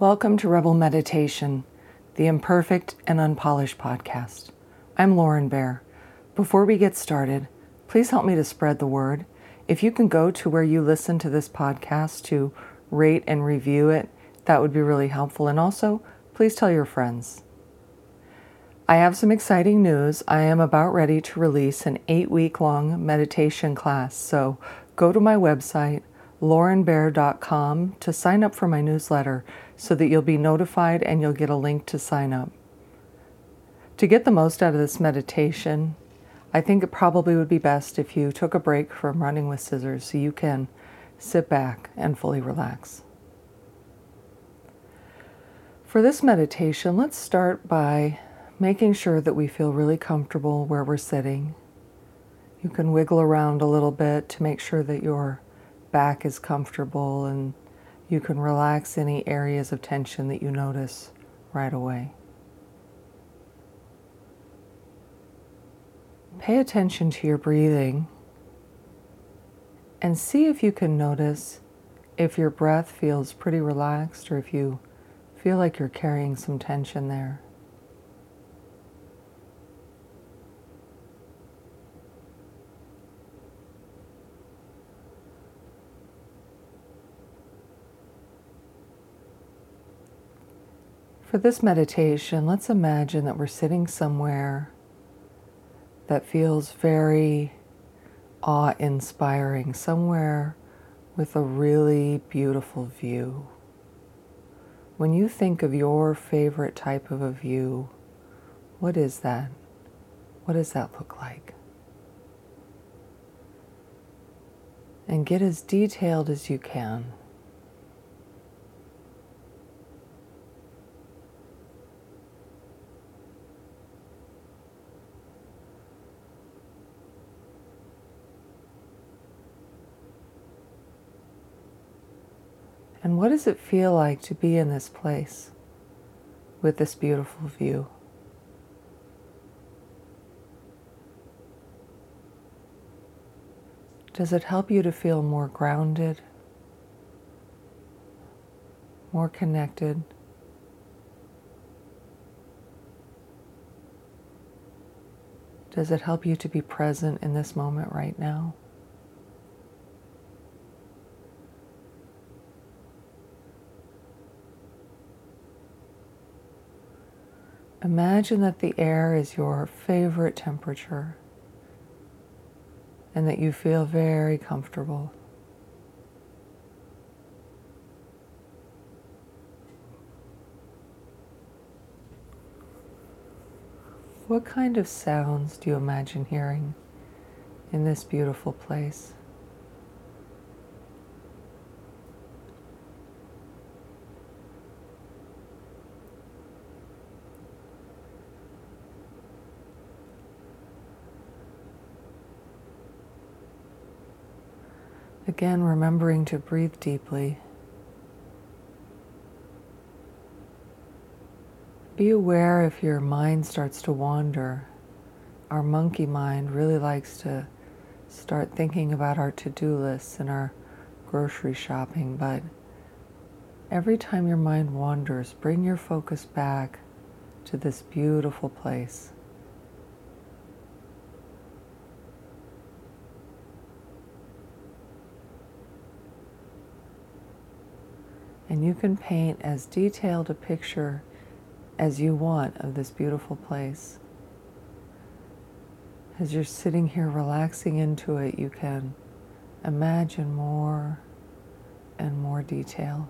Welcome to Rebel Meditation, the imperfect and unpolished podcast. I'm Lauren Bear. Before we get started, please help me to spread the word. If you can go to where you listen to this podcast to rate and review it, that would be really helpful. And also, please tell your friends. I have some exciting news. I am about ready to release an eight week long meditation class. So go to my website, laurenbear.com, to sign up for my newsletter so that you'll be notified and you'll get a link to sign up. To get the most out of this meditation, I think it probably would be best if you took a break from running with scissors so you can sit back and fully relax. For this meditation, let's start by making sure that we feel really comfortable where we're sitting. You can wiggle around a little bit to make sure that your back is comfortable and you can relax any areas of tension that you notice right away. Pay attention to your breathing and see if you can notice if your breath feels pretty relaxed or if you feel like you're carrying some tension there. For this meditation, let's imagine that we're sitting somewhere that feels very awe inspiring, somewhere with a really beautiful view. When you think of your favorite type of a view, what is that? What does that look like? And get as detailed as you can. And what does it feel like to be in this place with this beautiful view? Does it help you to feel more grounded, more connected? Does it help you to be present in this moment right now? Imagine that the air is your favorite temperature and that you feel very comfortable. What kind of sounds do you imagine hearing in this beautiful place? Again, remembering to breathe deeply. Be aware if your mind starts to wander. Our monkey mind really likes to start thinking about our to do lists and our grocery shopping, but every time your mind wanders, bring your focus back to this beautiful place. And you can paint as detailed a picture as you want of this beautiful place. As you're sitting here relaxing into it, you can imagine more and more detail.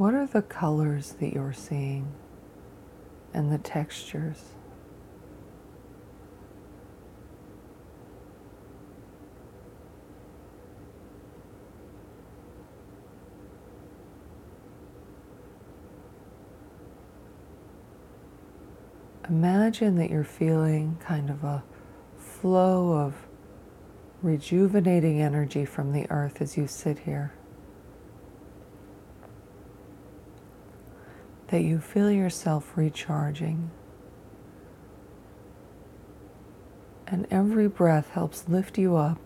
What are the colors that you're seeing and the textures? Imagine that you're feeling kind of a flow of rejuvenating energy from the earth as you sit here that you feel yourself recharging. And every breath helps lift you up.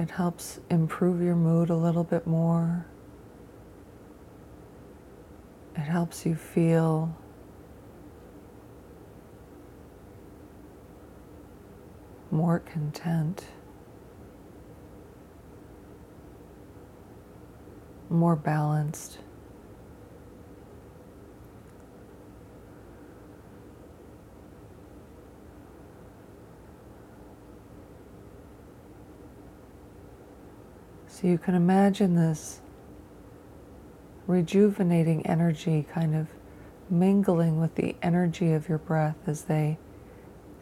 It helps improve your mood a little bit more. It helps you feel more content, more balanced. So you can imagine this rejuvenating energy kind of mingling with the energy of your breath as they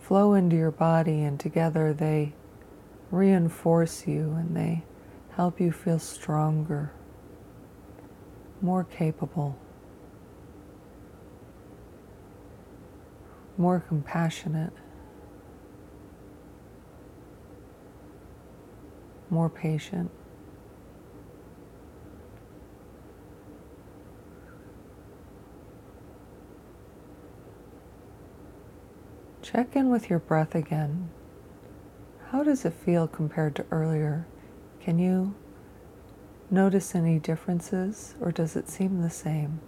flow into your body and together they reinforce you and they help you feel stronger, more capable, more compassionate, more patient. Check in with your breath again. How does it feel compared to earlier? Can you notice any differences or does it seem the same?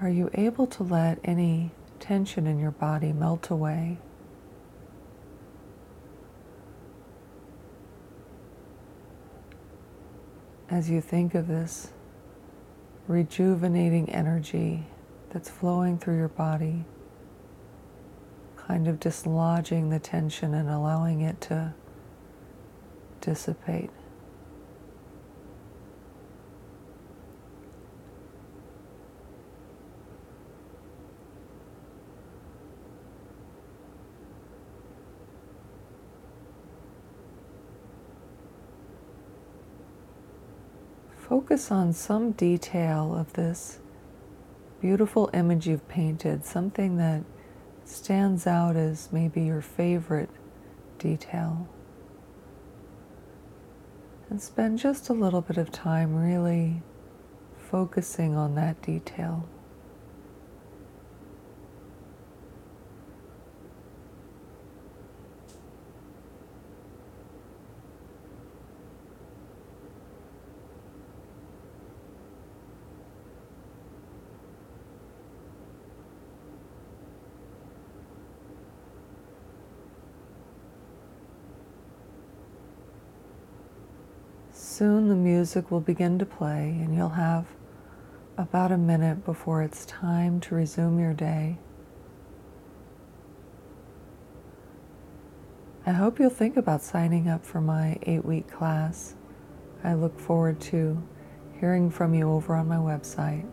Are you able to let any tension in your body melt away? As you think of this rejuvenating energy that's flowing through your body, kind of dislodging the tension and allowing it to dissipate. Focus on some detail of this beautiful image you've painted, something that stands out as maybe your favorite detail. And spend just a little bit of time really focusing on that detail. Soon the music will begin to play, and you'll have about a minute before it's time to resume your day. I hope you'll think about signing up for my eight week class. I look forward to hearing from you over on my website,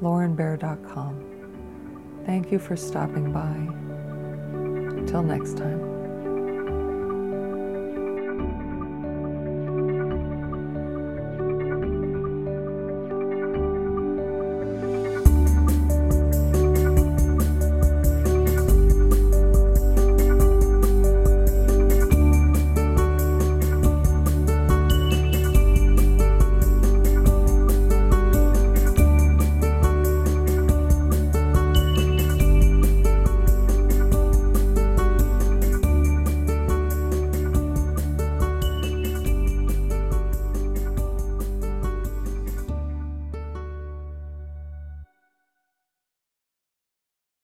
laurenbear.com. Thank you for stopping by. Until next time.